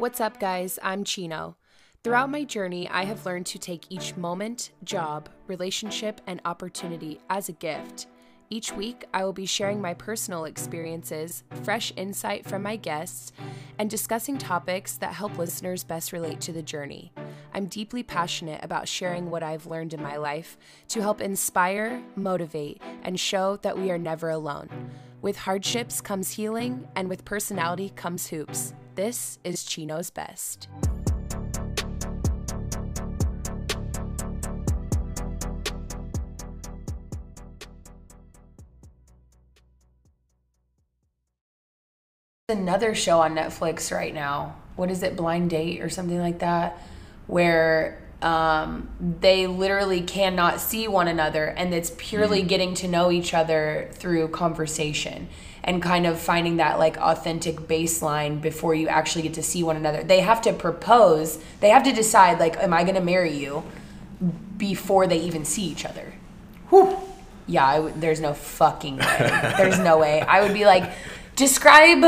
What's up, guys? I'm Chino. Throughout my journey, I have learned to take each moment, job, relationship, and opportunity as a gift. Each week, I will be sharing my personal experiences, fresh insight from my guests, and discussing topics that help listeners best relate to the journey. I'm deeply passionate about sharing what I've learned in my life to help inspire, motivate, and show that we are never alone. With hardships comes healing, and with personality comes hoops. This is Chino's Best. Another show on Netflix right now. What is it, Blind Date or something like that? Where um, they literally cannot see one another and it's purely getting to know each other through conversation and kind of finding that like authentic baseline before you actually get to see one another. They have to propose they have to decide like am i going to marry you before they even see each other? Whew. yeah w- there's no fucking way. There's no way. I would be like describe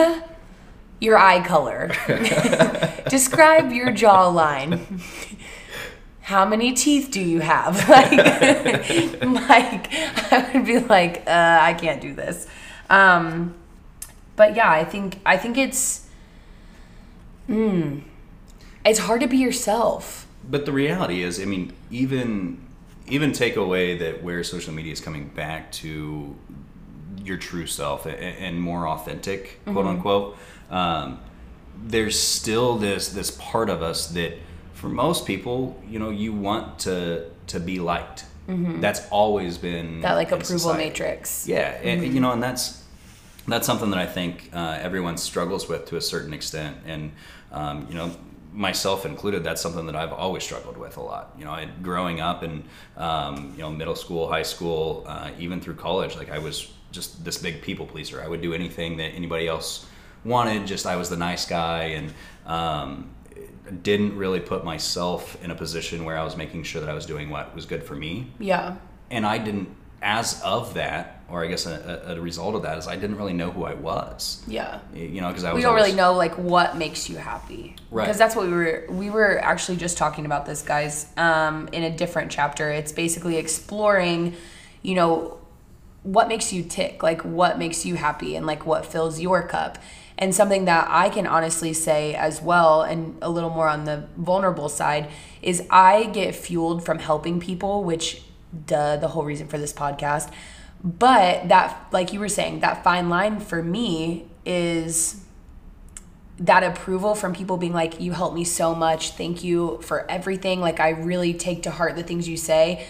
your eye color. Describe your jawline how many teeth do you have? Like, like I would be like, uh, I can't do this. Um, but yeah, I think I think it's, mm, it's hard to be yourself. But the reality is, I mean, even even take away that where social media is coming back to your true self and, and more authentic, quote Mm-hmm. unquote. Um, there's still this this part of us that, for most people, you know, you want to to be liked. That's always been Mm-hmm. That like approval society. matrix. Yeah, and you know, and that's that's something that I think uh, everyone struggles with to a certain extent, and um, you know, myself included. That's something that I've always struggled with a lot. You know, I, growing up and um, you know, middle school, high school, uh, even through college, like I was just this big people pleaser. I would do anything that anybody else wanted. Just I was the nice guy, and um, didn't really put myself in a position where I was making sure that I was doing what was good for me Yeah. and I didn't, as of that, or I guess a, a, a result of that is I didn't really know who I was. Yeah. You know, because I was. we don't always- really know like what makes you happy Right. because that's what we were we were actually just talking about this guys um, in a different chapter it's basically exploring you know what makes you tick like what makes you happy and like what fills your cup and something that i can honestly say as well and a little more on the vulnerable side is i get fueled from helping people which duh the whole reason for this podcast but that like you were saying that fine line for me is that approval from people being like, you helped me so much. Thank you for everything. Like, I really take to heart the things you say.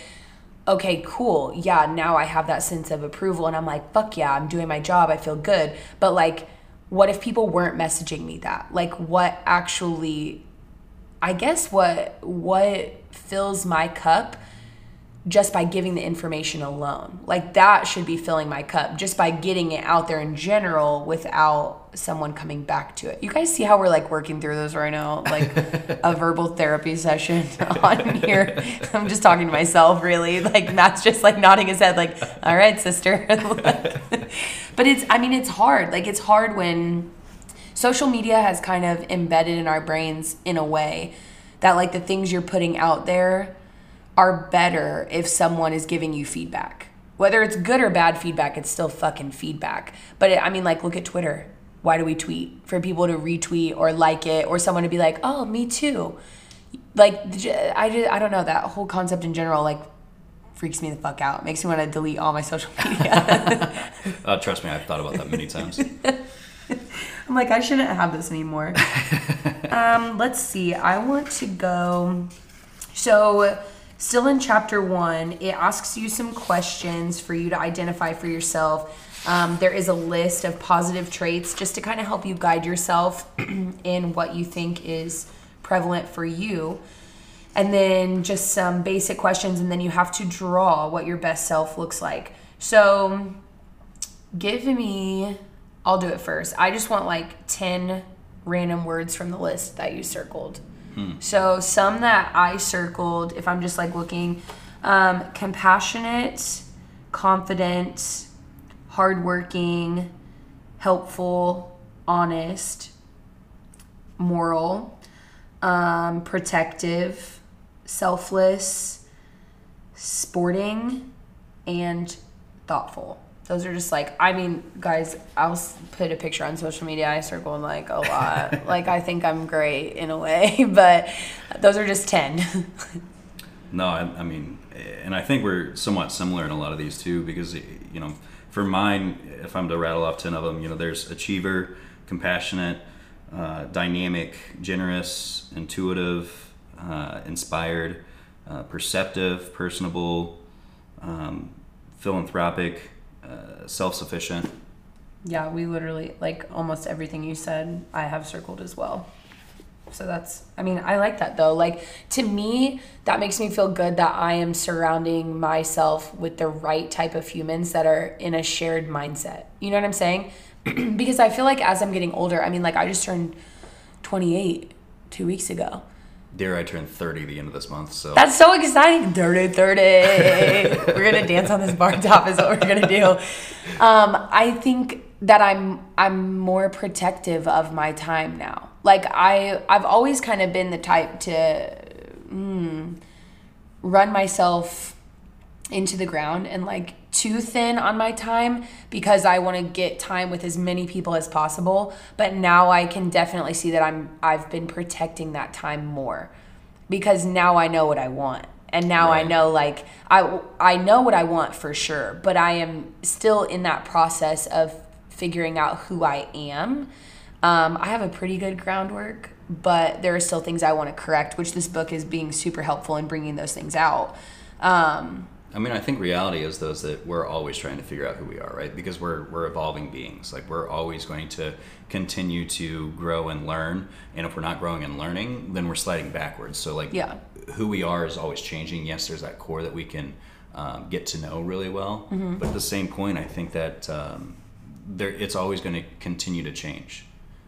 Okay, cool. Yeah, now I have that sense of approval. And I'm like, fuck yeah, I'm doing my job. I feel good. But, like, what if people weren't messaging me that? Like, what actually, I guess, what, what fills my cup just by giving the information alone. Like that should be filling my cup just by getting it out there in general without someone coming back to it. You guys see how we're like working through those right now? Like a verbal therapy session on here. I'm just talking to myself really. Like Matt's just like nodding his head like, "All right, sister." But it's I mean it's hard. Like it's hard when social media has kind of embedded in our brains in a way that like the things you're putting out there are better if someone is giving you feedback. Whether it's good or bad feedback, it's still fucking feedback. But it, I mean, like, look at Twitter. Why do we tweet? For people to retweet or like it, or someone to be like, oh, me too. Like, I, just, I don't know, that whole concept in general, like, freaks me the fuck out. Makes me want to delete all my social media. Uh, trust me, I've thought about that many times. I'm like, I shouldn't have this anymore. um, let's see. I want to go. So, still in chapter one, it asks you some questions for you to identify for yourself. Um, there is a list of positive traits just to kind of help you guide yourself in what you think is prevalent for you. And then just some basic questions, and then you have to draw what your best self looks like. So, give me i'll do it first i just want like 10 random words from the list that you circled so some that i circled if i'm just like looking um, compassionate confident hardworking helpful honest moral, um, protective, selfless, sporting, and thoughtful. Those are just like, I mean, guys, I'll put a picture on social media. I circle them like a lot. like, I think I'm great in a way, but those are just 10. No, I, I mean, and I think we're somewhat similar in a lot of these too, because you know, for mine, if I'm to rattle off ten of them, you know, there's achiever, compassionate, uh, dynamic, generous, intuitive, uh, inspired, uh, perceptive, personable, um, philanthropic, uh, self-sufficient. yeah, we literally, like, almost everything you said, I have circled as well. So that's, I mean, I like that though. Like, to me, that makes me feel good that I am surrounding myself with the right type of humans that are in a shared mindset. You know what I'm saying? because I feel like as I'm getting older, I mean, like, I just turned 28 two weeks ago. Dare I turn 30 the end of this month? So That's so exciting. 30 30. we're going to dance on this bar top is what we're going to do. Um, I think that I'm I'm more protective of my time now. Like I I've always kind of been the type to mm, run myself into the ground and like too thin on my time because I want to get time with as many people as possible. But now I can definitely see that I'm I've been protecting that time more because now I know what I want. And now I know like I I know what I want for sure, but I am still in that process of figuring out who I am. Um, I have a pretty good groundwork, but there are still things I want to correct, which this book is being super helpful in bringing those things out. Um, I mean, I think reality is those that we're always trying to figure out who we are, right? Because we're we're evolving beings. Like we're always going to continue to grow and learn. And if we're not growing and learning, then we're sliding backwards. So like, Yeah. who we are is always changing. Yes, there's that core that we can um, get to know really well. Mm-hmm. But at the same point, I think that um, there it's always going to continue to change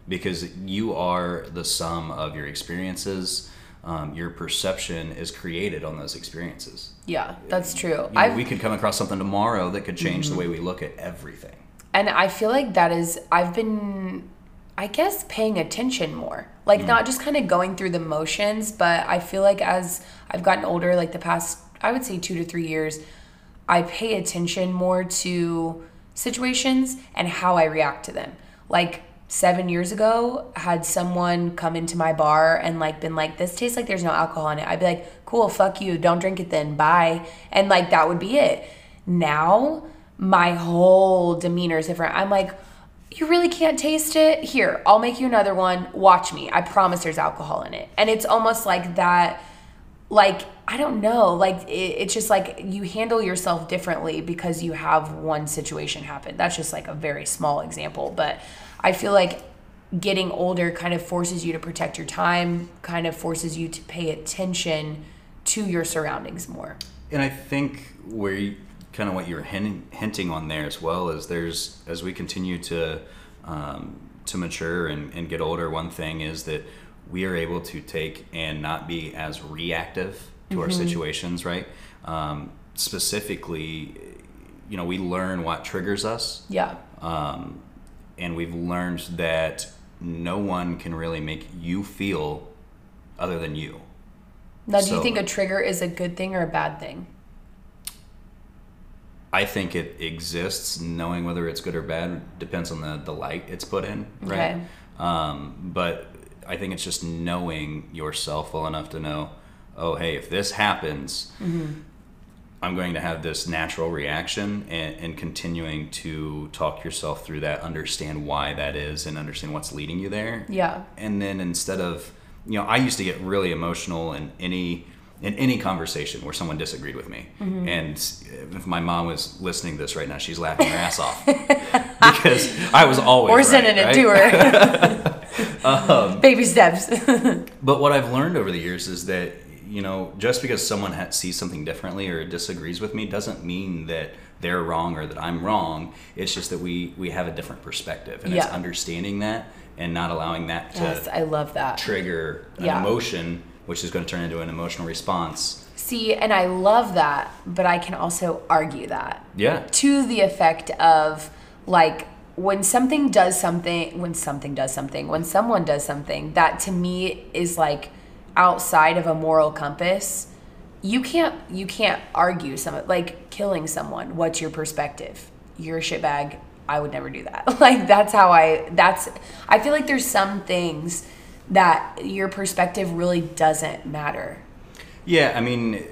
because you are the sum of your experiences. Um, your perception is created on those experiences. yeah, that's true. You know, we could come across something tomorrow that could change the way we look at everything. and I feel like that is, I've been, I guess, paying attention more. Like, not just kind of going through the motions, but I feel like as I've gotten older, like the past, I would say two to three years, I pay attention more to situations and how I react to them. Like, seven years ago, had someone come into my bar and like been like, this tastes like there's no alcohol in it. I'd be like, cool, fuck you, don't drink it then, bye. And like, that would be it. Now, my whole demeanor is different. I'm like, you really can't taste it? Here, I'll make you another one. Watch me. I promise there's alcohol in it. And it's almost like that, like, I don't know. Like, it, it's just like you handle yourself differently because you have one situation happen. That's just like a very small example. But I feel like getting older kind of forces you to protect your time, kind of forces you to pay attention to your surroundings more. And I think where you, kind of what you're hin- hinting on there as well is there's as we continue to um, to mature and, and get older. One thing is that we are able to take and not be as reactive to our situations, right? Um, specifically, you know, we learn what triggers us. Yeah. um, and we've learned that no one can really make you feel other than you. Now, do you think a trigger is a good thing or a bad thing? I think it exists. Knowing whether it's good or bad depends on the, the light it's put in, right? Okay. Um, but I think it's just knowing yourself well enough to know, oh, hey, if this happens, I'm going to have this natural reaction and, and continuing to talk yourself through that, understand why that is, and understand what's leading you there. Yeah. And then instead of, you know, I used to get really emotional in any in any conversation where someone disagreed with me. Mm-hmm. And if my mom was listening to this right now, she's laughing her ass off because I was always right, sending it right? to her. Baby steps. But what I've learned over the years is that you know just because someone ha- sees something differently or disagrees with me doesn't mean that they're wrong or that I'm wrong. It's just that we we have a different perspective, and it's understanding that and not allowing that to yes, I love that. trigger an Yeah. emotion, which is going to turn into an emotional response. See, and I love that, but I can also argue that Yeah. to the effect of like when something does something, when something does something, when someone does something that to me is like outside of a moral compass, you can't you can't argue some like killing someone. What's your perspective? You're a shitbag. I would never do that. like that's how I that's I feel like there's some things that your perspective really doesn't matter. Yeah, I mean,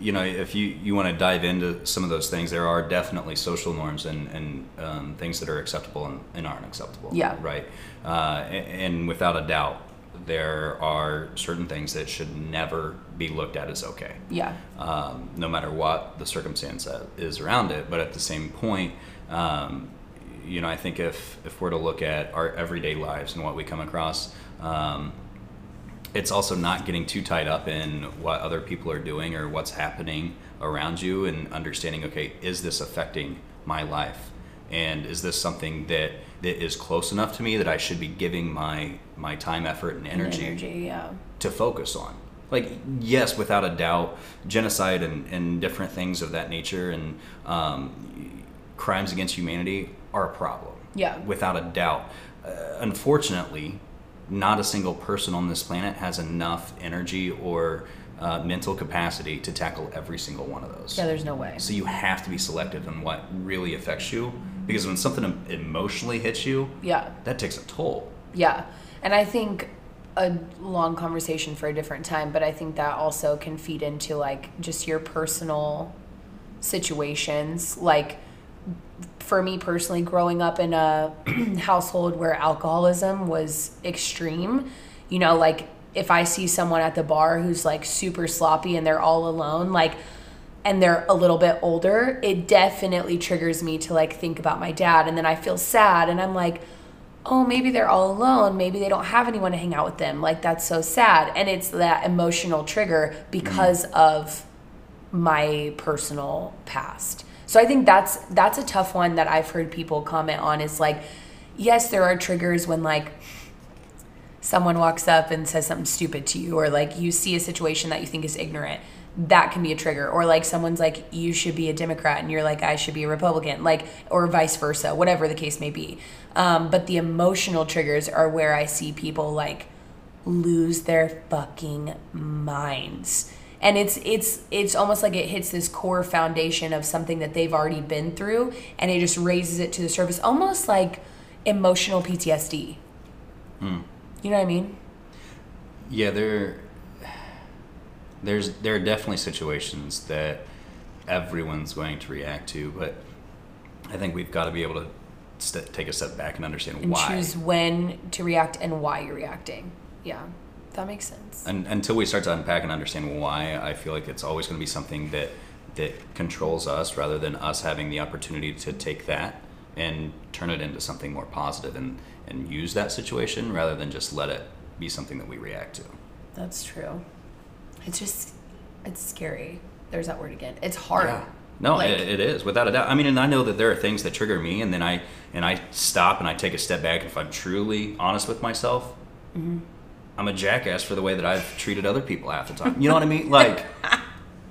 you know, if you, you want to dive into some of those things, there are definitely social norms and, and um, things that are acceptable and, and aren't acceptable. Yeah. Right. Uh, and, and without a doubt, there are certain things that should never be looked at as okay. Yeah. Um, no matter what the circumstance is around it. But at the same point, um, you know, I think if, if we're to look at our everyday lives and what we come across, um, it's also not getting too tied up in what other people are doing or what's happening around you and understanding okay is this affecting my life and is this something that that is close enough to me that I should be giving my my time effort and energy, and energy yeah. to focus on like yes without a doubt genocide and, and different things of that nature and um, crimes against humanity are a problem yeah without a doubt uh, unfortunately not a single person on this planet has enough energy or uh, mental capacity to tackle every single one of those. Yeah, there's no way. So you have to be selective in what really affects you because when something emotionally hits you, yeah, that takes a toll. Yeah, and I think a long conversation for a different time, but I think that also can feed into like just your personal situations, like for me personally, growing up in a household where alcoholism was extreme, you know, like if I see someone at the bar who's like super sloppy and they're all alone, like, and they're a little bit older, it definitely triggers me to like think about my dad. And then I feel sad and I'm like, oh, maybe they're all alone. Maybe they don't have anyone to hang out with them. Like, that's so sad. And it's that emotional trigger because mm. of my personal past. So I think that's that's a tough one that I've heard people comment on is like yes, there are triggers when like someone walks up and says something stupid to you or like you see a situation that you think is ignorant that can be a trigger. Or like someone's like you should be a democrat and you're like i should be a republican like or vice versa whatever the case may be. Um, but the emotional triggers are where i see people like lose their fucking minds. And it's it's it's almost like it hits this core foundation of something that they've already been through and it just raises it to the surface almost like emotional ptsd mm. you know what i mean? Yeah there there's there are definitely situations that everyone's going to react to but i think we've got to be able to st- take a step back and understand and why choose when to react and why you're reacting yeah that makes sense. And until we start to unpack and understand why, I feel like it's always going to be something that that controls us rather than us having the opportunity to take that and turn it into something more positive and and use that situation rather than just let it be something that we react to. That's true. It's just it's scary. There's that word again. It's hard. Yeah. No, like, it, it is without a doubt. I mean, and I know that there are things that trigger me, and then I and I stop and I take a step back. If I'm truly honest with myself, mm-hmm. I'm a jackass for the way that I've treated other people half the time. You know what I mean? Like,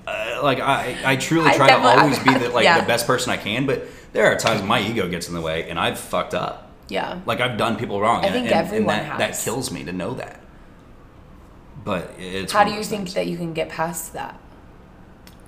uh, like I, I truly try to always be the like yeah. the best person I can, but there are times my ego gets in the way and I've fucked up. Yeah. Like I've done people wrong. I think and, everyone and that, has. that kills me to know that. But it's. How do you think that you can get past that?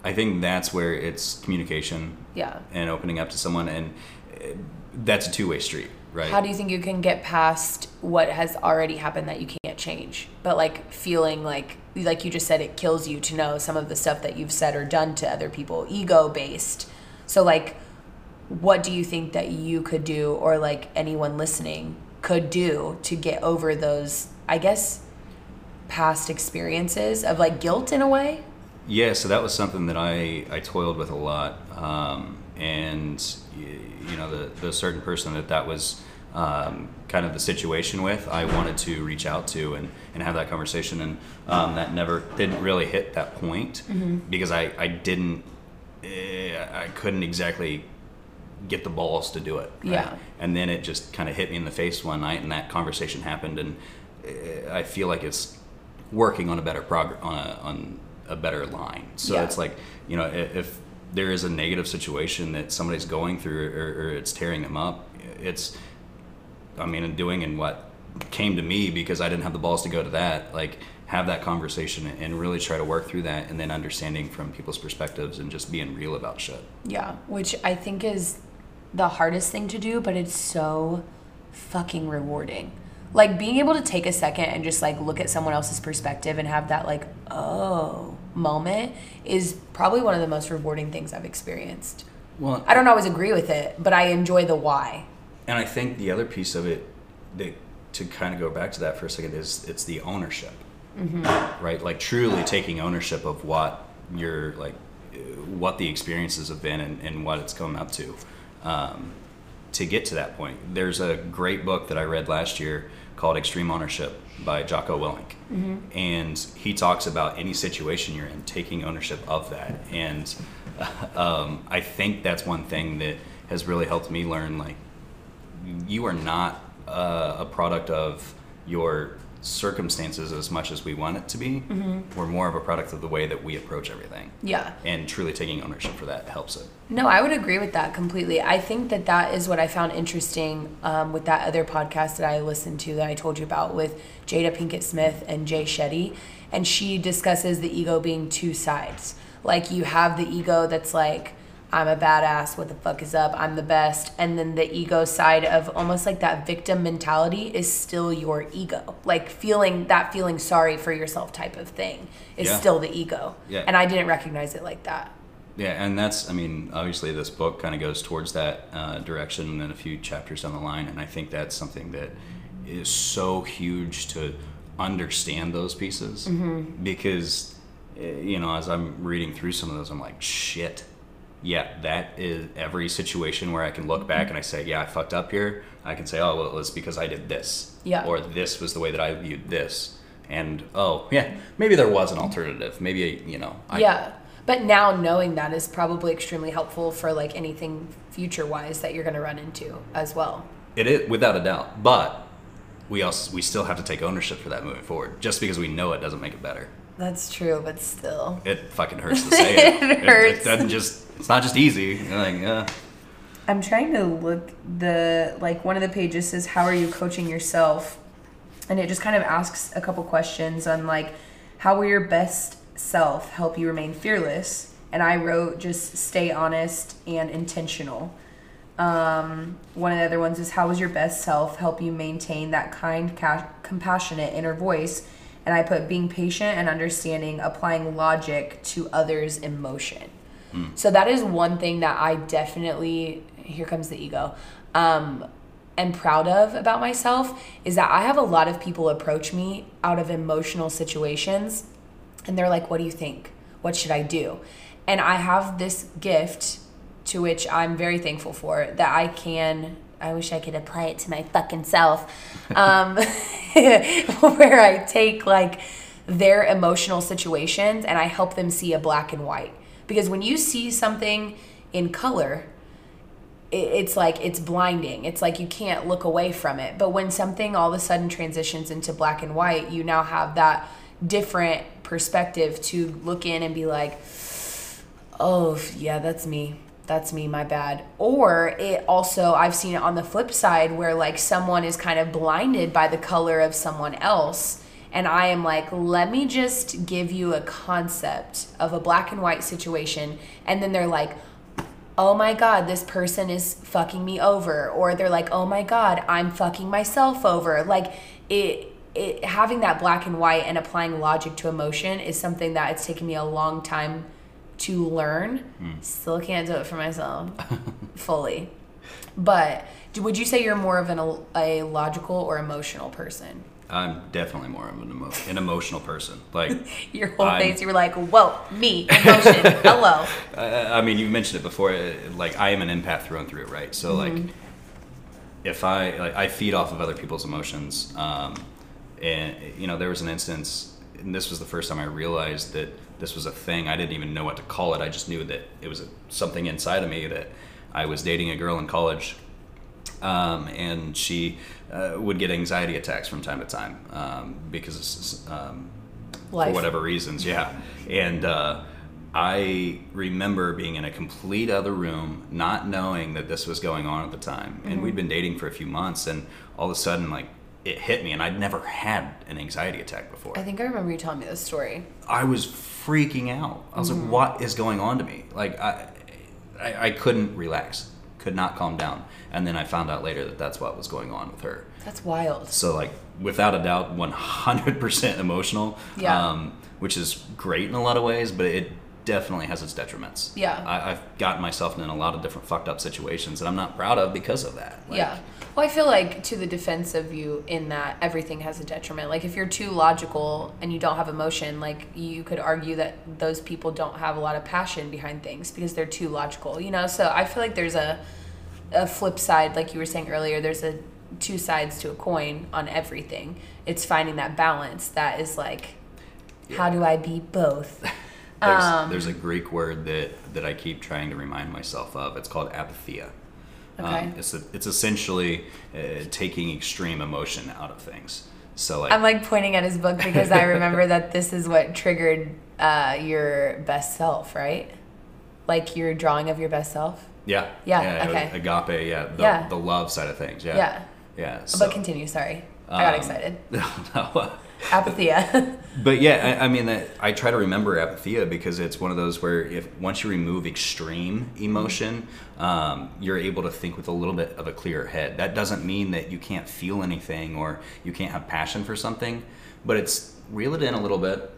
I think that's where it's communication. Yeah. And opening up to someone, and uh, that's a two way street. Right. How do you think you can get past what has already happened that you can't change? But like feeling like like you just said it kills you to know some of the stuff that you've said or done to other people, ego based. So like what do you think that you could do or like anyone listening could do to get over those I guess past experiences of like guilt in a way? Yeah, so that was something that I I toiled with a lot. Um, and you know the the certain person that that was um, kind of the situation with, I wanted to reach out to and, and have that conversation, and um, that never didn't really hit that point mm-hmm. because I I didn't eh, I couldn't exactly get the balls to do it. Right? Yeah. And then it just kind of hit me in the face one night, and that conversation happened, and eh, I feel like it's working on a better prog on a on a better line. So yeah. it's like you know if there is a negative situation that somebody's going through or, or it's tearing them up, it's, I mean, and doing and what came to me because I didn't have the balls to go to that, like have that conversation and really try to work through that and then understanding from people's perspectives and just being real about shit. Yeah, which I think is the hardest thing to do, but it's so fucking rewarding. Like being able to take a second and just like look at someone else's perspective and have that like, oh, moment is probably one of the most rewarding things I've experienced. Well, I don't always agree with it, but I enjoy the why. And I think the other piece of it, that, to kind of go back to that for a second, is it's the ownership, mm-hmm. right? Like truly taking ownership of what you're like, what the experiences have been and, and what it's come up to. Um, to get to that point, there's a great book that I read last year called Extreme Ownership by Jocko Willink. Mm-hmm. And he talks about any situation you're in, taking ownership of that. And um, I think that's one thing that has really helped me learn like, you are not uh, a product of your circumstances as much as we want it to be. Mm-hmm. We're more of a product of the way that we approach everything. Yeah. And truly taking ownership for that helps it. No, I would agree with that completely. I think that that is what I found interesting um, with that other podcast that I listened to that I told you about with Jada Pinkett Smith and Jay Shetty. And she discusses the ego being two sides. Like you have the ego that's like, I'm a badass, what the fuck is up, I'm the best. And then the ego side of almost like that victim mentality is still your ego. Like feeling that feeling sorry for yourself type of thing is Yeah. still the ego. Yeah. And I didn't recognize it like that. Yeah, and that's, I mean, obviously this book kind of goes towards that uh, direction and then a few chapters down the line. And I think that's something that is so huge to understand those pieces because, eh, you know, as I'm reading through some of those, I'm like, shit. Yeah, that is every situation where I can look back and I say, yeah, I fucked up here. I can say, oh, well, it was because I did this. Yeah. Or this was the way that I viewed this. And, oh, yeah, maybe there was an alternative. Maybe, you know, I, yeah. But now knowing that is probably extremely helpful for like anything future wise that you're going to run into as well. It is without a doubt, but we also we still have to take ownership for that moving forward. Just because we know it doesn't make it better. That's true, but still. It fucking hurts to say it. It hurts. It, doesn't just. It's not just easy. You're like, yeah. I'm trying to look the like one of the pages says how are you coaching yourself? And it just kind of asks a couple questions on like how will your best self help you remain fearless? And I wrote just stay honest and intentional. Um, one of the other ones is how does your best self help you maintain that kind, ca- compassionate inner voice? And I put being patient and understanding, applying logic to others' emotion. So that is one thing that I definitely here comes the ego. Um am proud of about myself is that I have a lot of people approach me out of emotional situations and they're like, "What do you think? What should I do?" And I have this gift to which I'm very thankful for that I can I wish I could apply it to my fucking self. Um, where I take like their emotional situations and I help them see a black and white. Because when you see something in color, it's like it's blinding. It's like you can't look away from it. But when something all of a sudden transitions into black and white, you now have that different perspective to look in and be like, oh, yeah, that's me. That's me, my bad. Or it also, I've seen it on the flip side where like someone is kind of blinded by the color of someone else. And I am like, let me just give you a concept of a black and white situation. And then they're like, oh my god this person is fucking me over or they're like oh my god i'm fucking myself over like it it having that black and white and applying logic to emotion is something that it's taken me a long time to learn still can't do it for myself fully but do- would you say you're more of an, a logical or emotional person I'm definitely more of an, emo- an emotional person. Like, your whole I'm- face you were like whoa me emotion hello I, I mean, you mentioned it before. Like, I am an empath thrown through and through, right? So, like, if I like, I feed off of other people's emotions, um, and you know, there was an instance, and this was the first time I realized that this was a thing. I didn't even know what to call it. I just knew that it was a, something inside of me that I was dating a girl in college, um, and she uh, would get anxiety attacks from time to time um, because um, for whatever reasons, yeah. And uh, I remember being in a complete other room, not knowing that this was going on at the time. And we'd been dating for a few months, and all of a sudden, like, it hit me, and I'd never had an anxiety attack before. I think I remember you telling me this story. I was freaking out. I was like, "What is going on to me?" Like I, I, I couldn't relax, could not calm down. And then I found out later that that's what was going on with her. That's wild. So like, without a doubt, one hundred percent emotional. Yeah. Um, which is great in a lot of ways, but it definitely has its detriments. Yeah. I, I've gotten myself in a lot of different fucked up situations that I'm not proud of because of that. Like, yeah. Well, I feel like to the defense of you in that everything has a detriment. Like if you're too logical and you don't have emotion, like you could argue that those people don't have a lot of passion behind things because they're too logical, you know? So I feel like there's a a flip side like you were saying earlier, there's a two sides to a coin on everything. It's finding that balance that is like how do I be both? There's, Um, there's a Greek word that, that I keep trying to remind myself of. It's called apatheia. Okay. Um, it's, a, it's essentially uh, taking extreme emotion out of things. So like, I'm like pointing at his book because I remember that this is what triggered uh, your best self, right? Like your drawing of your best self. yeah, Yeah, was okay. Agape, yeah, the, Yeah. the love side of things, yeah, Yeah. yeah. but continue. Sorry, I got um, excited. no, Apatheia. But yeah, I, I mean that I try to remember apatheia because it's one of those where if once you remove extreme emotion, um, you're able to think with a little bit of a clearer head. That doesn't mean that you can't feel anything or you can't have passion for something, but it's reel it in a little bit,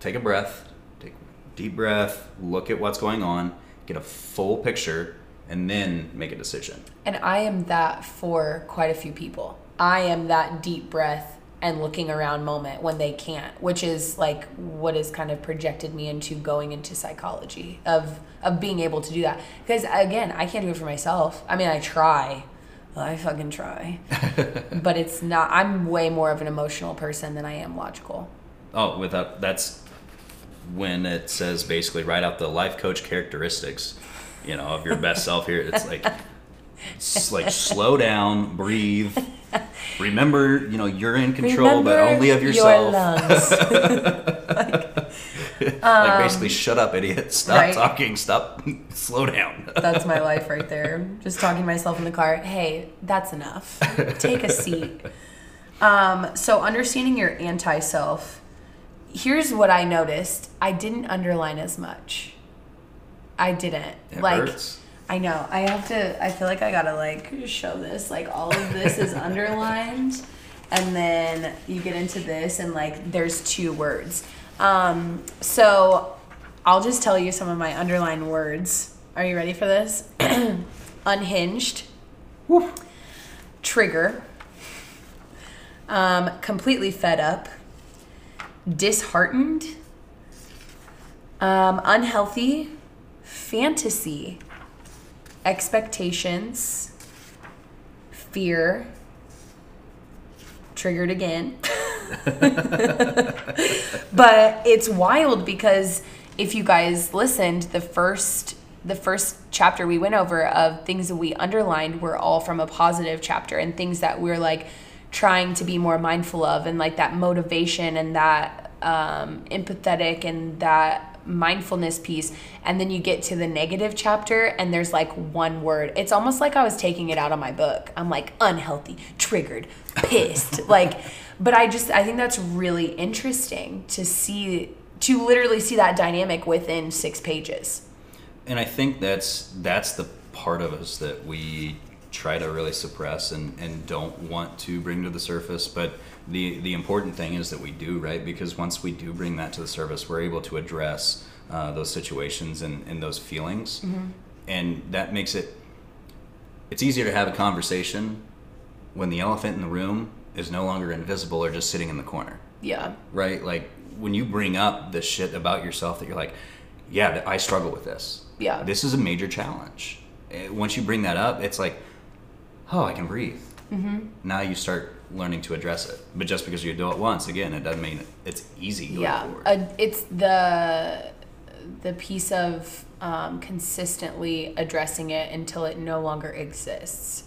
take a breath, take a deep breath, look at what's going on, get a full picture, and then make a decision. and I am that for quite a few people. I am that deep breath and looking around moment when they can't, which is like what has kind of projected me into going into psychology of of being able to do that. Because again, I can't do it for myself. I mean, I try. I fucking try. but it's not I'm way more of an emotional person than I am logical. Oh, without that's when it says basically write out the life coach characteristics, you know, of your best self here. It's like it's like slow down, breathe. Remember, you know, you're in control, but only of your yourself. lungs. like basically, shut up, idiot. Stop Um, right. talking. Stop. Slow down. That's my life right there. Just talking to myself in the car. Hey, that's enough. Take a seat. Um, so understanding your anti-self. Here's what I noticed. I didn't underline as much. I didn't. It like hurts. I know. I have to I feel like I gotta like show this. Like all of this is underlined. And then you get into this and like there's two words. Um, so I'll just tell you some of my underlined words. Are you ready for this? Unhinged. Trigger. Um, completely fed up. Disheartened. Um, unhealthy. Fantasy. Expectations. Fear. Triggered again. but it's wild because if you guys listened the first the first chapter we went over of things that we underlined were all from a positive chapter and things that we're like trying to be more mindful of and like that motivation and that um, empathetic and that mindfulness piece and then you get to the negative chapter and there's like one word. It's almost like i was taking it out of my book. I'm like unhealthy triggered pissed. Like but i just i think that's really interesting to see to literally see that dynamic within six pages. And I think that's that's the part of us that we try to really suppress and, and don't want to bring to the surface. But the the important thing is that we do right because once we do bring that to the service, we're able to address uh, those situations and, and those feelings, and that makes it it's easier to have a conversation when the elephant in the room is no longer invisible or just sitting in the corner yeah right? Like when you bring up the shit about yourself that you're like, yeah, I struggle with this. Yeah. This is a major challenge. Eh, Once you bring that up, it's like, oh, I can breathe. Mm-hmm. Now you start learning to address it. But just because you do it once, again, it doesn't mean it's easy going yeah forward. uh, it's the the piece of um, consistently addressing it until it no longer exists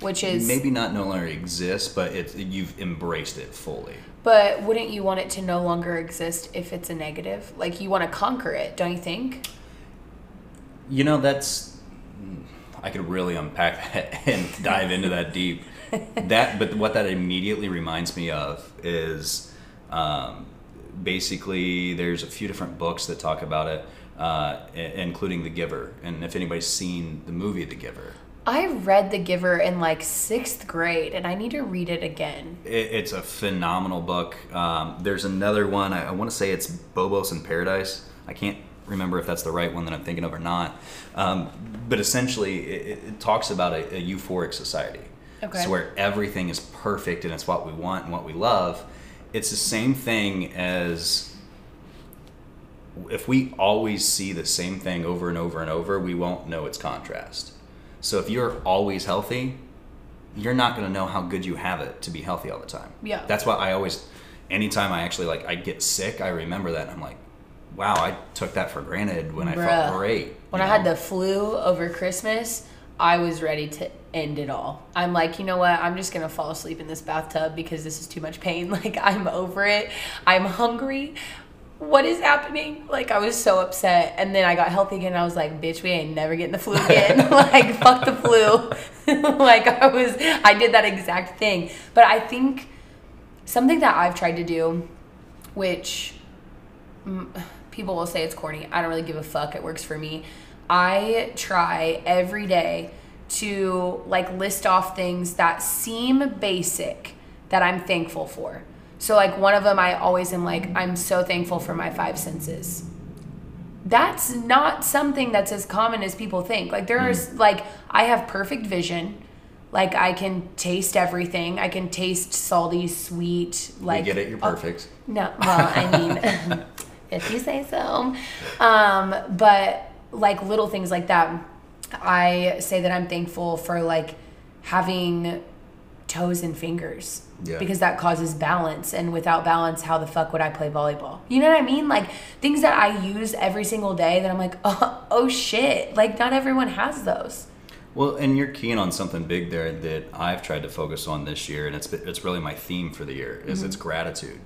which is maybe not no longer exists, but it's you've embraced it fully. But wouldn't you want it to no longer exist if it's a negative? Like you want to conquer it, don't you think? You know, that's I could really unpack that and dive into that deep. That, but what that immediately reminds me of is um, basically there's a few different books that talk about it, uh, including The Giver. And if anybody's seen the movie The Giver, I read The Giver in like sixth grade, and I need to read it again. it, it's a phenomenal book. Um, there's another one. I, I want to say it's Bobos in Paradise. I can't remember if that's the right one that I'm thinking of or not. Um, but essentially, it, it talks about a, a euphoric society. Okay. So where everything is perfect and it's what we want and what we love. It's the same thing as if we always see the same thing over and over and over, we won't know its contrast. So if you're always healthy, you're not going to know how good you have it to be healthy all the time. Yeah. That's why I always, anytime I actually like, I get sick, I remember that and I'm like, wow, I took that for granted when I Bruh. felt great. When I had the flu over Christmas, I was ready to end it all. I'm like, you know what? I'm just gonna fall asleep in this bathtub because this is too much pain. Like, I'm over it. I'm hungry. What is happening? Like, I was so upset. And then I got healthy again. And I was like, bitch, we ain't never getting the flu again. like, fuck the flu. like, I was, I did that exact thing. But I think something that I've tried to do, which mm, people will say it's corny. I don't really give a fuck. It works for me. I try every day to like list off things that seem basic that I'm thankful for. So like one of them I always am like I'm so thankful for my five senses. That's not something that's as common as people think. Like there's mm. like I have perfect vision. Like I can taste everything. I can taste salty, sweet, like you get it, you're oh, perfect. no, well, I mean, if you say so. Um, but like little things like that, I say that I'm thankful for like having toes and fingers. Yeah. Because that causes balance. And without balance, how the fuck would I play volleyball? You know what I mean? Like things that I use every single day that I'm like, oh, oh shit. Like not everyone has those. Well, and you're keen on something big there that I've tried to focus on this year, and it's it's really my theme for the year is it's gratitude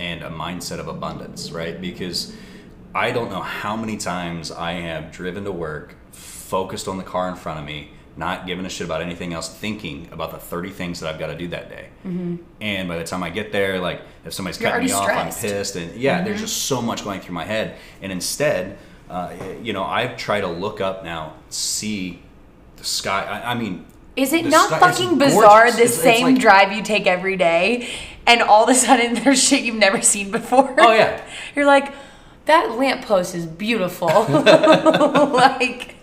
and a mindset of abundance, right? Because I don't know how many times I have driven to work, focused on the car in front of me, not giving a shit about anything else, thinking about the 30 things that I've got to do that day. And by the time I get there, like if somebody's You're cutting me off, already I'm pissed, and yeah, there's just so much going through my head. And instead, uh, you know, I've tried to look up now, see the sky. I, I mean, Is it not sky- fucking bizarre the It's- it's same like- drive you take every day and all of a sudden there's shit you've never seen before? Oh, yeah. You're like, that lamppost is beautiful. like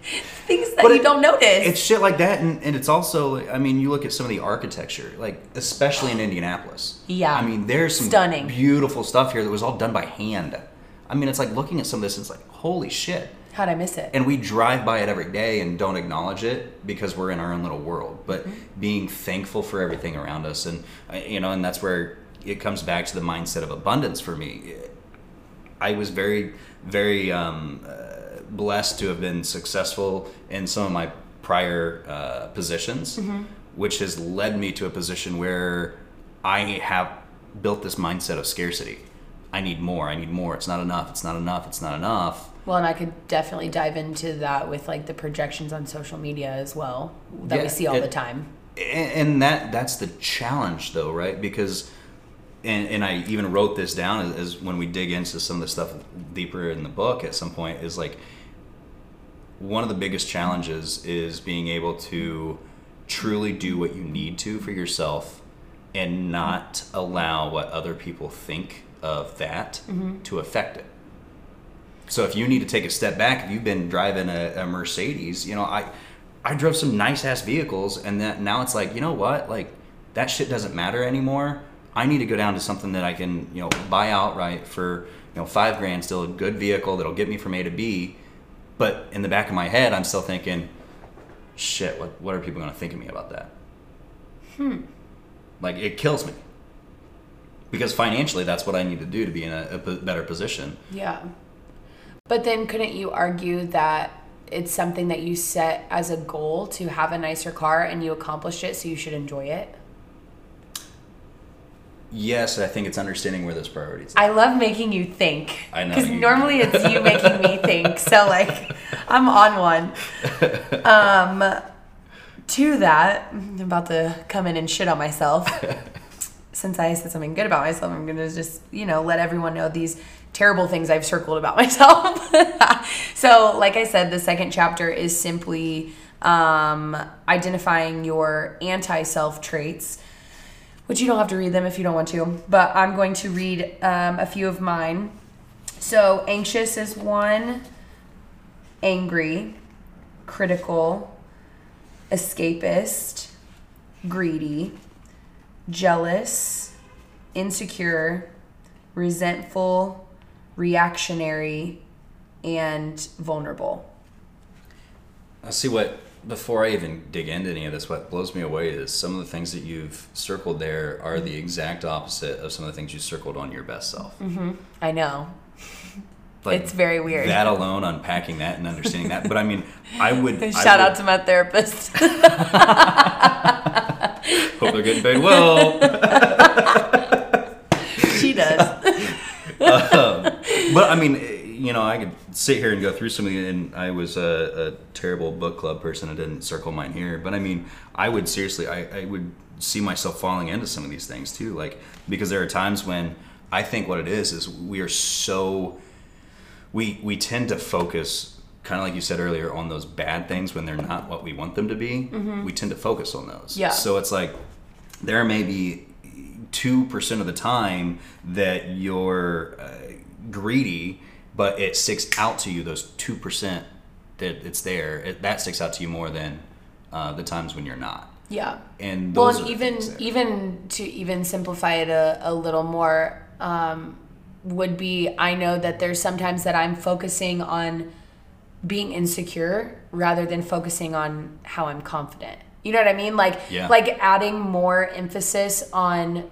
things that But you it- don't notice. It's shit like that, and, and it's also, I mean, you look at some of the architecture, like especially in Indianapolis. Yeah. I mean, there's some Stunning. beautiful stuff here that was all done by hand. I mean, it's like looking at some of this, it's like, holy shit. How'd I miss it? And we drive by it every day and don't acknowledge it because we're in our own little world. But Mm-hmm. being thankful for everything around us, and uh, you know, and that's where it comes back to the mindset of abundance for me. I was very, very um, uh, blessed to have been successful in some of my prior uh, positions, which has led me to a position where I have built this mindset of scarcity. I need more. I need more. It's not enough. It's not enough. It's not enough. Well, and I could definitely dive into that with like the projections on social media as well that we see all it- the time. and that that's the challenge though right? Because and, and i even wrote this down as, as when we dig into some of the stuff deeper in the book at some point is like one of the biggest challenges is being able to truly do what you need to for yourself and not allow what other people think of that mm-hmm. to affect it so if you need to take a step back, if you've been driving a, a Mercedes, you know, I I drove some nice ass vehicles, and that now it's like, you know what, like that shit doesn't matter anymore. I need to go down to something that I can, you know, buy outright for you know five grand, still a good vehicle that'll get me from A to B. But in the back of my head, I'm still thinking, shit, what what are people gonna think of me about that? Hmm. Like it kills me. Because financially, that's what I need to do to be in a better position. Yeah. But then couldn't you argue that it's something that you set as a goal to have a nicer car and you accomplished it, so you should enjoy it? Yes, I think it's understanding where those priorities. Are. I love making you think. I know Because normally it's you making me think. So like, I'm on one. Um, to that, I'm about to come in and shit on myself. Since I said something good about myself, I'm gonna just you know let everyone know these terrible things I've circled about myself. so, like I said, the second chapter is simply um, identifying your anti-self traits which you don't have to read them if you don't want to, but I'm going to read um, a few of mine. So, anxious is one, angry, critical, escapist, greedy, jealous, insecure, resentful, reactionary, and vulnerable. I see what before I even dig into any of this, what blows me away is some of the things that you've circled there are the exact opposite of some of the things you circled on your best self. Mm-hmm. I know. Like, It's very weird. That alone, unpacking that and understanding that. But I mean, I would I Shout would- out to my therapist. Hope they're getting paid well. she does. Uh, but I mean, eh, you know, I could sit here and go through some of the, and I was a, a terrible book club person. I didn't circle mine here, but I mean, I would seriously, I, I would see myself falling into some of these things too, like because there are times when I think what it is is we are so we we tend to focus kind of like you said earlier on those bad things when they're not what we want them to be. We tend to focus on those. Yeah. So it's like there may be two percent of the time that you're uh, greedy, but it sticks out to you those two percent that it's there. It, that sticks out to you more than uh, the times when you're not. Yeah. And well, and even even to even simplify it a, a little more um, would be I know that there's sometimes that I'm focusing on being insecure rather than focusing on how I'm confident. You know what I mean? Like Yeah. like adding more emphasis on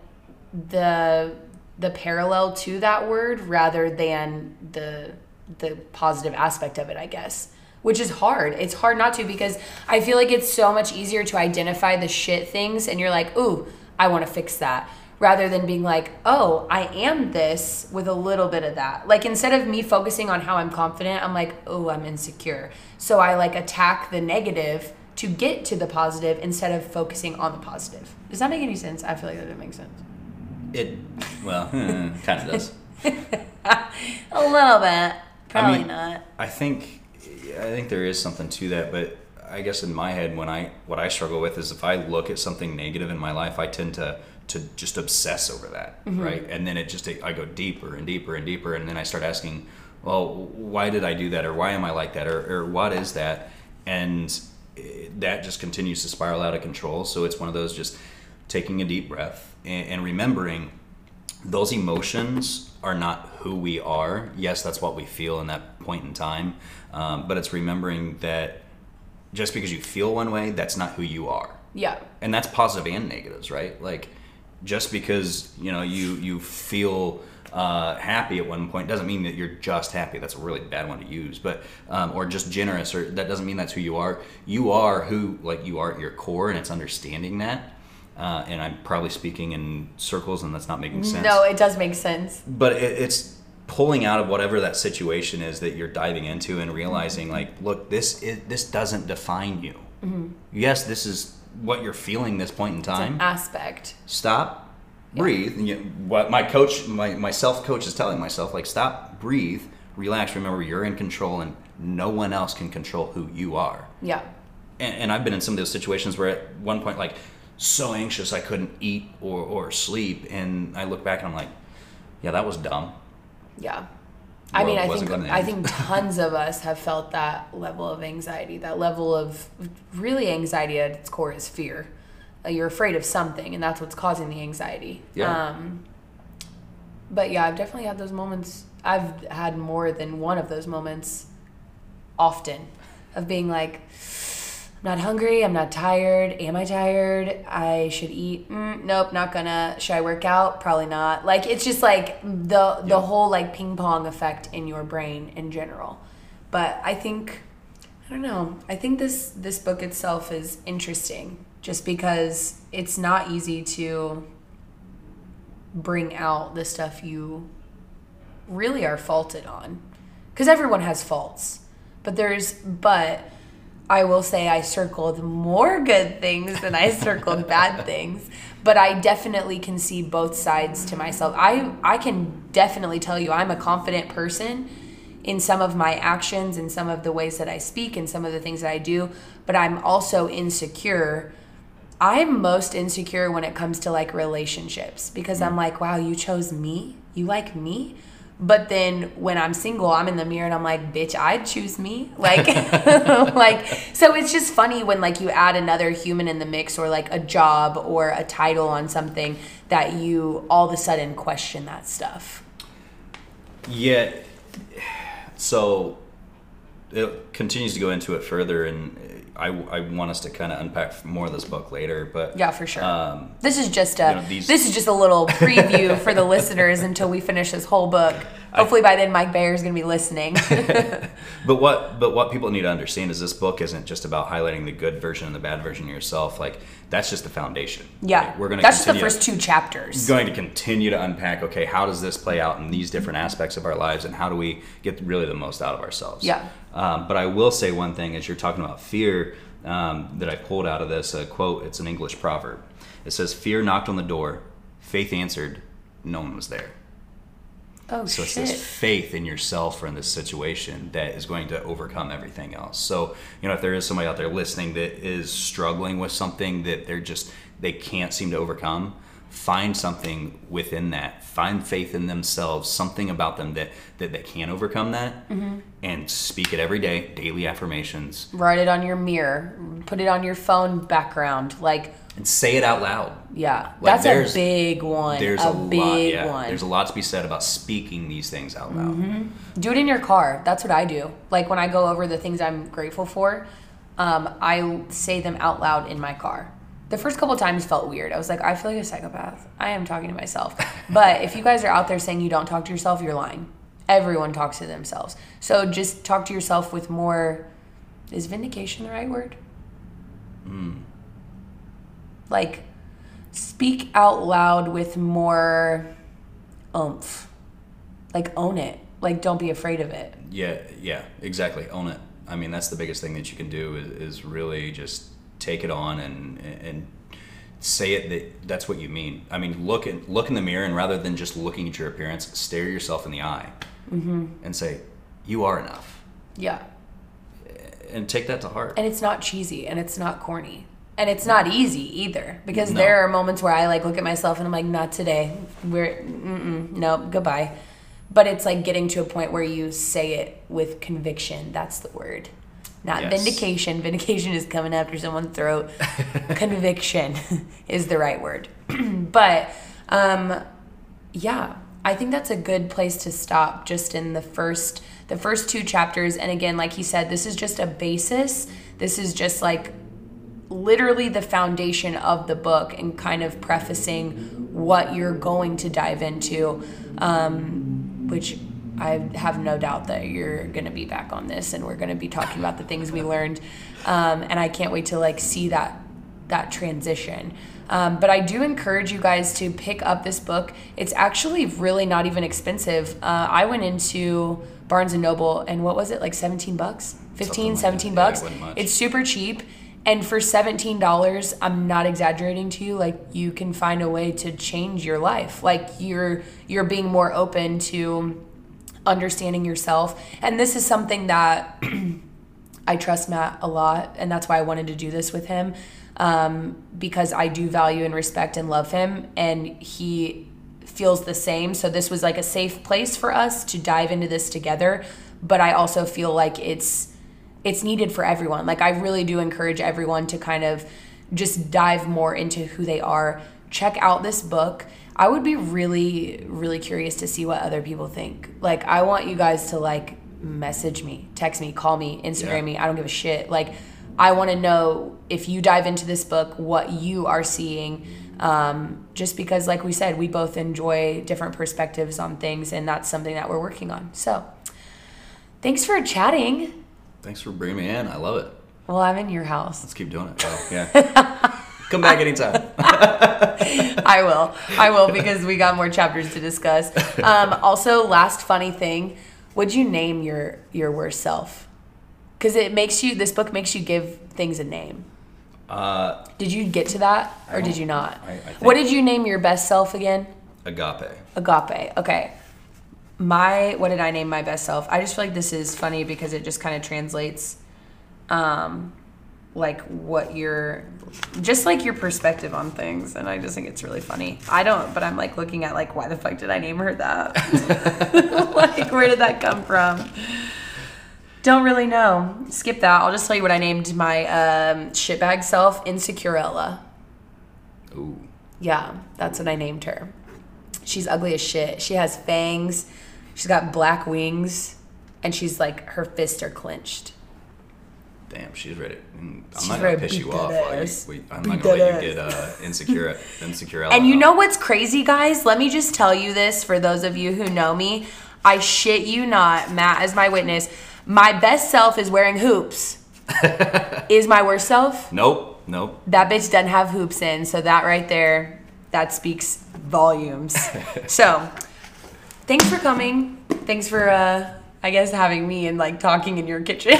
the the parallel to that word rather than the the positive aspect of it, I guess. Which is hard. It's hard not to because I feel like it's so much easier to identify the shit things and you're like, "Ooh, I want to fix that." Rather than being like, "Oh, I am this with a little bit of that." Like instead of me focusing on how I'm confident, I'm like, "Oh, I'm insecure." So I like attack the negative to get to the positive instead of focusing on the positive. Does that make any sense? I feel like that makes sense. It, well, kind of does. A little bit. Probably mean- not. I think I think there is something to that, but I guess in my head when I what I struggle with is if I look at something negative in my life, I tend to to just obsess over that, right? And then it just I go deeper and deeper and deeper, and then I start asking, well, why did I do that, or why am I like that, or, or what is that, and eh, that just continues to spiral out of control. So it's one of those just taking a deep breath and, and remembering those emotions are not who we are. Yes, that's what we feel in that point in time, um, but it's remembering that just because you feel one way, that's not who you are, Yeah. and that's positive and negatives, right? Like just because you know you you feel uh, happy at one point doesn't mean that you're just happy. That's a really bad one to use, but um, or just generous, or that doesn't mean that's who you are. You are who like you are at your core, and it's understanding that. Uh, and I'm probably speaking in circles, and that's not making sense. No, it does make sense. but it, it's pulling out of whatever that situation is that you're diving into and realizing like look this is, this doesn't define you. Yes this is what you're feeling this point in time. aspect. stop breathe. You, what my coach my, my self coach is telling myself like stop breathe relax. Remember you're in control and no one else can control who you are. Yeah. and, and I've been in some of those situations where at one point, like, so anxious I couldn't eat or, or sleep, and I look back and I'm like, yeah, that was dumb. Yeah. I mean, I think I think tons of us have felt that level of anxiety. That level of really anxiety at its core is fear. You're afraid of something, and that's what's causing the anxiety. Yeah. Um, but yeah, I've definitely had those moments. I've had more than one of those moments often of being like, not hungry. I'm not tired. Am I tired? I should eat. Mm, nope, not gonna. Should I work out? Probably not. Like it's just like the the Yeah. whole like ping pong effect in your brain in general. But I think I don't know. I think this this book itself is interesting just because it's not easy to bring out the stuff you really are faulted on. Cuz everyone has faults. But there's but I will say I circled more good things than I circled bad things. But I definitely can see both sides to myself. I I can definitely tell you I'm a confident person in some of my actions and some of the ways that I speak and some of the things that I do, but I'm also insecure. I'm most insecure when it comes to like relationships because I'm mm. like, wow, you chose me? You like me? But then when I'm single, I'm in the mirror and I'm like, bitch, I'd choose me. Like like so it's just funny when like you add another human in the mix or like a job or a title on something that you all of a sudden question that stuff. Yeah. So it continues to go into it further, and I, I want us to kind of unpack more of this book later. But Yeah, for sure. Um, this is just a you know, these- this is just a little preview for the listeners until we finish this whole book. Hopefully by then Mike Bayer is going to be listening. But what but what people need to understand is this book isn't just about highlighting the good version and the bad version of yourself. Like that's just the foundation. yeah, Like, we're gonna that's just the continue- first two chapters. We're going to continue to unpack. Okay, how does this play out in these different aspects of our lives, and how do we get really the most out of ourselves? Yeah. Um, but I will say one thing: as you're talking about fear, um, that I pulled out of this a quote. It's an English proverb. It says, "Fear knocked on the door, faith answered, no one was there." Oh So it's shit! this faith in yourself or in this situation that is going to overcome everything else. So, you know, if there is somebody out there listening that is struggling with something that they're just they can't seem to overcome, find something within that. Find faith in themselves, something about them that that they can overcome that Mm-hmm. and speak it every day, daily affirmations Write it on your mirror. Put it on your phone background. Like, and say it out loud. yeah, Like, that's a big one. There's a, a, lot, big yeah. one. There's a lot to be said about speaking these things out loud. do it in your car. That's what I do. Like when I go over the things I'm grateful for, um, I say them out loud in my car. The first couple times felt weird. I was like, I feel like a psychopath. I am talking to myself. But if you guys are out there saying you don't talk to yourself, you're lying. Everyone talks to themselves. So just talk to yourself with more. Is vindication the right word? Hmm. Like, speak out loud with more oomph. Like, own it. Like, don't be afraid of it. Yeah, yeah, exactly. Own it. I mean, that's the biggest thing that you can do is, is really just take it on and and say it that that's what you mean. I mean, look at look in the mirror and rather than just looking at your appearance, stare yourself in the eye mm-hmm. and say, "You are enough," Yeah. and take that to heart. And it's not cheesy and it's not corny. And it's not easy either because No. there are moments where I like look at myself and I'm like, not today. We're, no, goodbye. But it's like getting to a point where you say it with conviction. That's the word. Not Yes. vindication. Vindication is coming after someone's throat. conviction is the right word. but um, yeah, I think that's a good place to stop just in the first the first two chapters and again like he said this is just a basis. This is just like literally the foundation of the book and kind of prefacing what you're going to dive into um, which I have no doubt that you're going to be back on this and we're going to be talking about the things we learned um, and I can't wait to like see that that transition. Um, but I do encourage you guys to pick up this book. It's actually really not even expensive. Uh, I went into Barnes and Noble and what was it like 17 bucks? 15, like 17 that. Bucks. wasn't. It's super cheap. And for $17, I'm not exaggerating to you, like you can find a way to change your life. Like you're you're being more open to understanding yourself. And this is something that I trust Matt a lot, and that's why I wanted to do this with him um, because I do value and respect and love him, and he feels the same. So this was like a safe place for us to dive into this together. But I also feel like it's it's needed for everyone. Like I really do encourage everyone to kind of just dive more into who they are. Check out this book. I would be really really curious to see what other people think. Like I want you guys to like message me, text me, call me, Instagram Yeah. me. I don't give a shit. Like I want to know if you dive into this book what you are seeing um, just because like we said we both enjoy different perspectives on things and that's something that we're working on. So, thanks for chatting. Thanks for bringing me in. I love it. Well, I'm in your house. Let's keep doing it. Oh, yeah. Come back anytime. I will. I will because we got more chapters to discuss. Um, also, last funny thing: would you name your your worst self? Because it makes you. This book makes you give things a name. Uh, Did you get to that, or did you not? I- I what did you name your best self again? agape. Agape. Okay. My what did I name my best self? I just feel like this is funny because it just kind of translates um like what your just like your perspective on things and I just think it's really funny. I don't but I'm like looking at like why the fuck did I name her that? like where did that come from? Don't really know. Skip that. I'll just tell you what I named my um shitbag self, Insecurella. Ooh. Yeah, that's what I named her. She's ugly as shit. She has fangs. She's got black wings, and she's like her fists are clenched. Damn, she's ready. Mm, I'm She's not gonna piss you off. you, we, I'm Beat not gonna let you get uh, insecure, insecure. And you know what's crazy, guys? Let me just tell you this for those of you who know me. I shit you not, Matt as my witness. My best self is wearing hoops. is my worst self? Nope, nope. That bitch doesn't have hoops in, so that right there, that speaks volumes. so, thanks for coming. Thanks for, uh, I guess, having me and like talking in your kitchen.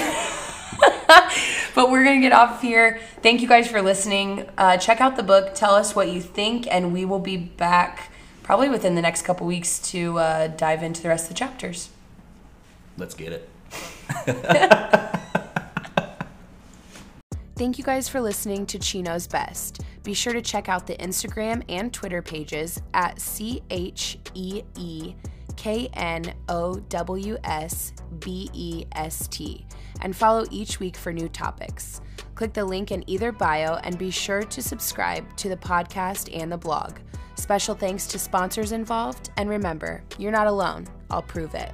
But we're gonna get off of here. Thank you guys for listening. Uh, check out the book. Tell us what you think, and we will be back probably within the next couple weeks to uh, dive into the rest of the chapters. Let's get it. Thank you guys for listening to Cheek Knows Best. Be sure to check out the Instagram and Twitter pages at C H E E K N O W S B E S T and follow each week for new topics. Click the link in either bio and be sure to subscribe to the podcast and the blog. Special thanks to sponsors involved, and remember, you're not alone. I'll prove it.